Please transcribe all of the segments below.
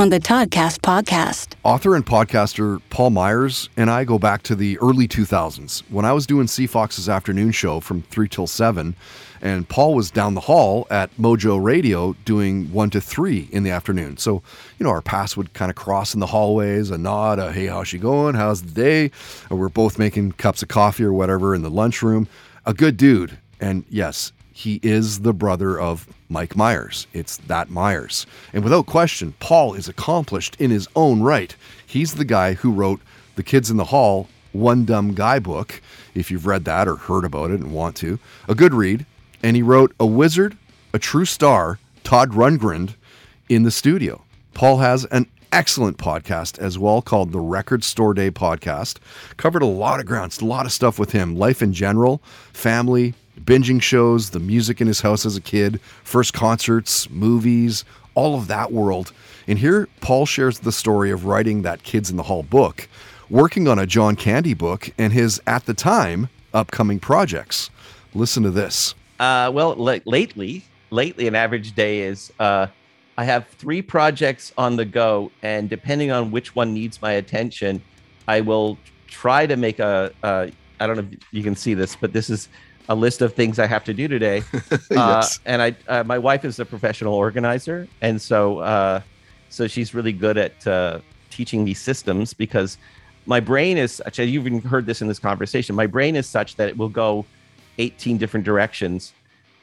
on the Toddcast podcast. Author and podcaster Paul Myers and I go back to the early 2000s when I was doing CFOX's afternoon show from 3 till 7, and Paul was down the hall at Mojo Radio doing 1 to 3 in the afternoon. So, you know, our paths would kind of cross in the hallways, a nod, a hey, how's she going? How's the day? We're both making cups of coffee or whatever in the lunchroom. A good dude. And yes, he is the brother of Mike Myers. It's that Myers. And without question, Paul is accomplished in his own right. He's the guy who wrote The Kids in the Hall, One Dumb Guy book, if you've read that or heard about it and want to. A good read. And he wrote A Wizard, A True Star, Todd Rundgren in the studio. Paul has an excellent podcast as well called the Record Store Day podcast. Covered a lot of ground, a lot of stuff with him, life in general, family, binging shows, the music in his house as a kid, first concerts, movies, all of that world. And here, Paul shares the story of writing that Kids in the Hall book, working on a John Candy book, and his, at the time, upcoming projects. Listen to this. Uh, well, l- lately, lately, an average day is uh, I have three projects on the go, and depending on which one needs my attention, I will try to make a. I don't know if you can see this, but this is a list of things I have to do today. Yes. uh, and I, uh, my wife is a professional organizer, and so, uh, so she's really good at uh, teaching me systems because my brain is such. You've even heard this in this conversation. My brain is such that it will go 18 different directions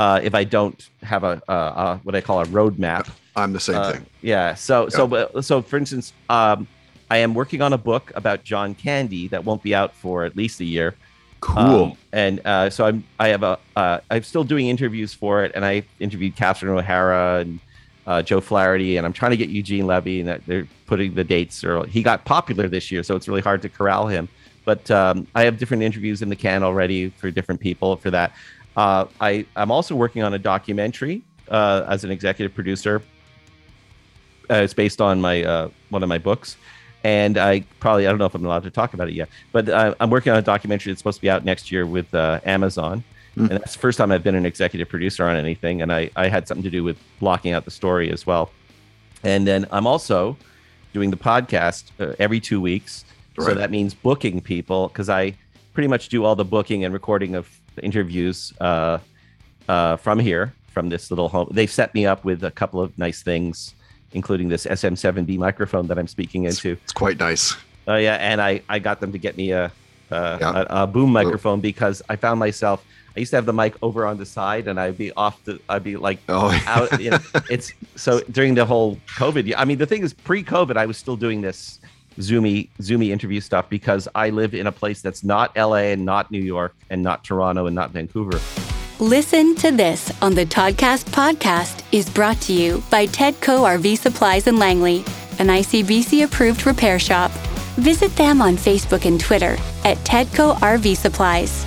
uh, if I don't have a, a, a what I call a roadmap. I'm the same Uh, thing. Yeah. So so but- so for instance, um, I am working on a book about John Candy that won't be out for at least a year. Cool. Um, and uh, so I'm I have a uh, I'm still doing interviews for it, and I interviewed Catherine O'Hara and uh, Joe Flaherty, and I'm trying to get Eugene Levy, and they're putting the dates. Or he got popular this year, so it's really hard to corral him. But um, I have different interviews in the can already for different people for that. Uh, I I'm also working on a documentary uh, as an executive producer. Uh, it's based on my uh, one of my books, and I probably I don't know if I'm allowed to talk about it yet, but uh, I'm working on a documentary that's supposed to be out next year with uh, Amazon, and that's the first time I've been an executive producer on anything, and I I had something to do with blocking out the story as well, and then I'm also doing the podcast uh, every two weeks, so that means booking people because I pretty much do all the booking and recording of interviews uh, uh, from here from this little home. They've set me up with a couple of nice things including this SM7B microphone that I'm speaking into. It's quite nice. Oh yeah, and I I got them to get me a a, Yeah. a, a boom microphone because I found myself. I used to have the mic over on the side, and I'd be off the. I'd be like Oh, out. You know, it's so during the whole COVID. I mean, the thing is, pre-COVID, I was still doing this zoomy zoomy interview stuff because I live in a place that's not LA and not New York and not Toronto and not Vancouver. Listen to this on the Toddcast podcast is brought to you by Tedco RV Supplies in Langley, an ICBC approved repair shop. Visit them on Facebook and Twitter at Tedco RV Supplies.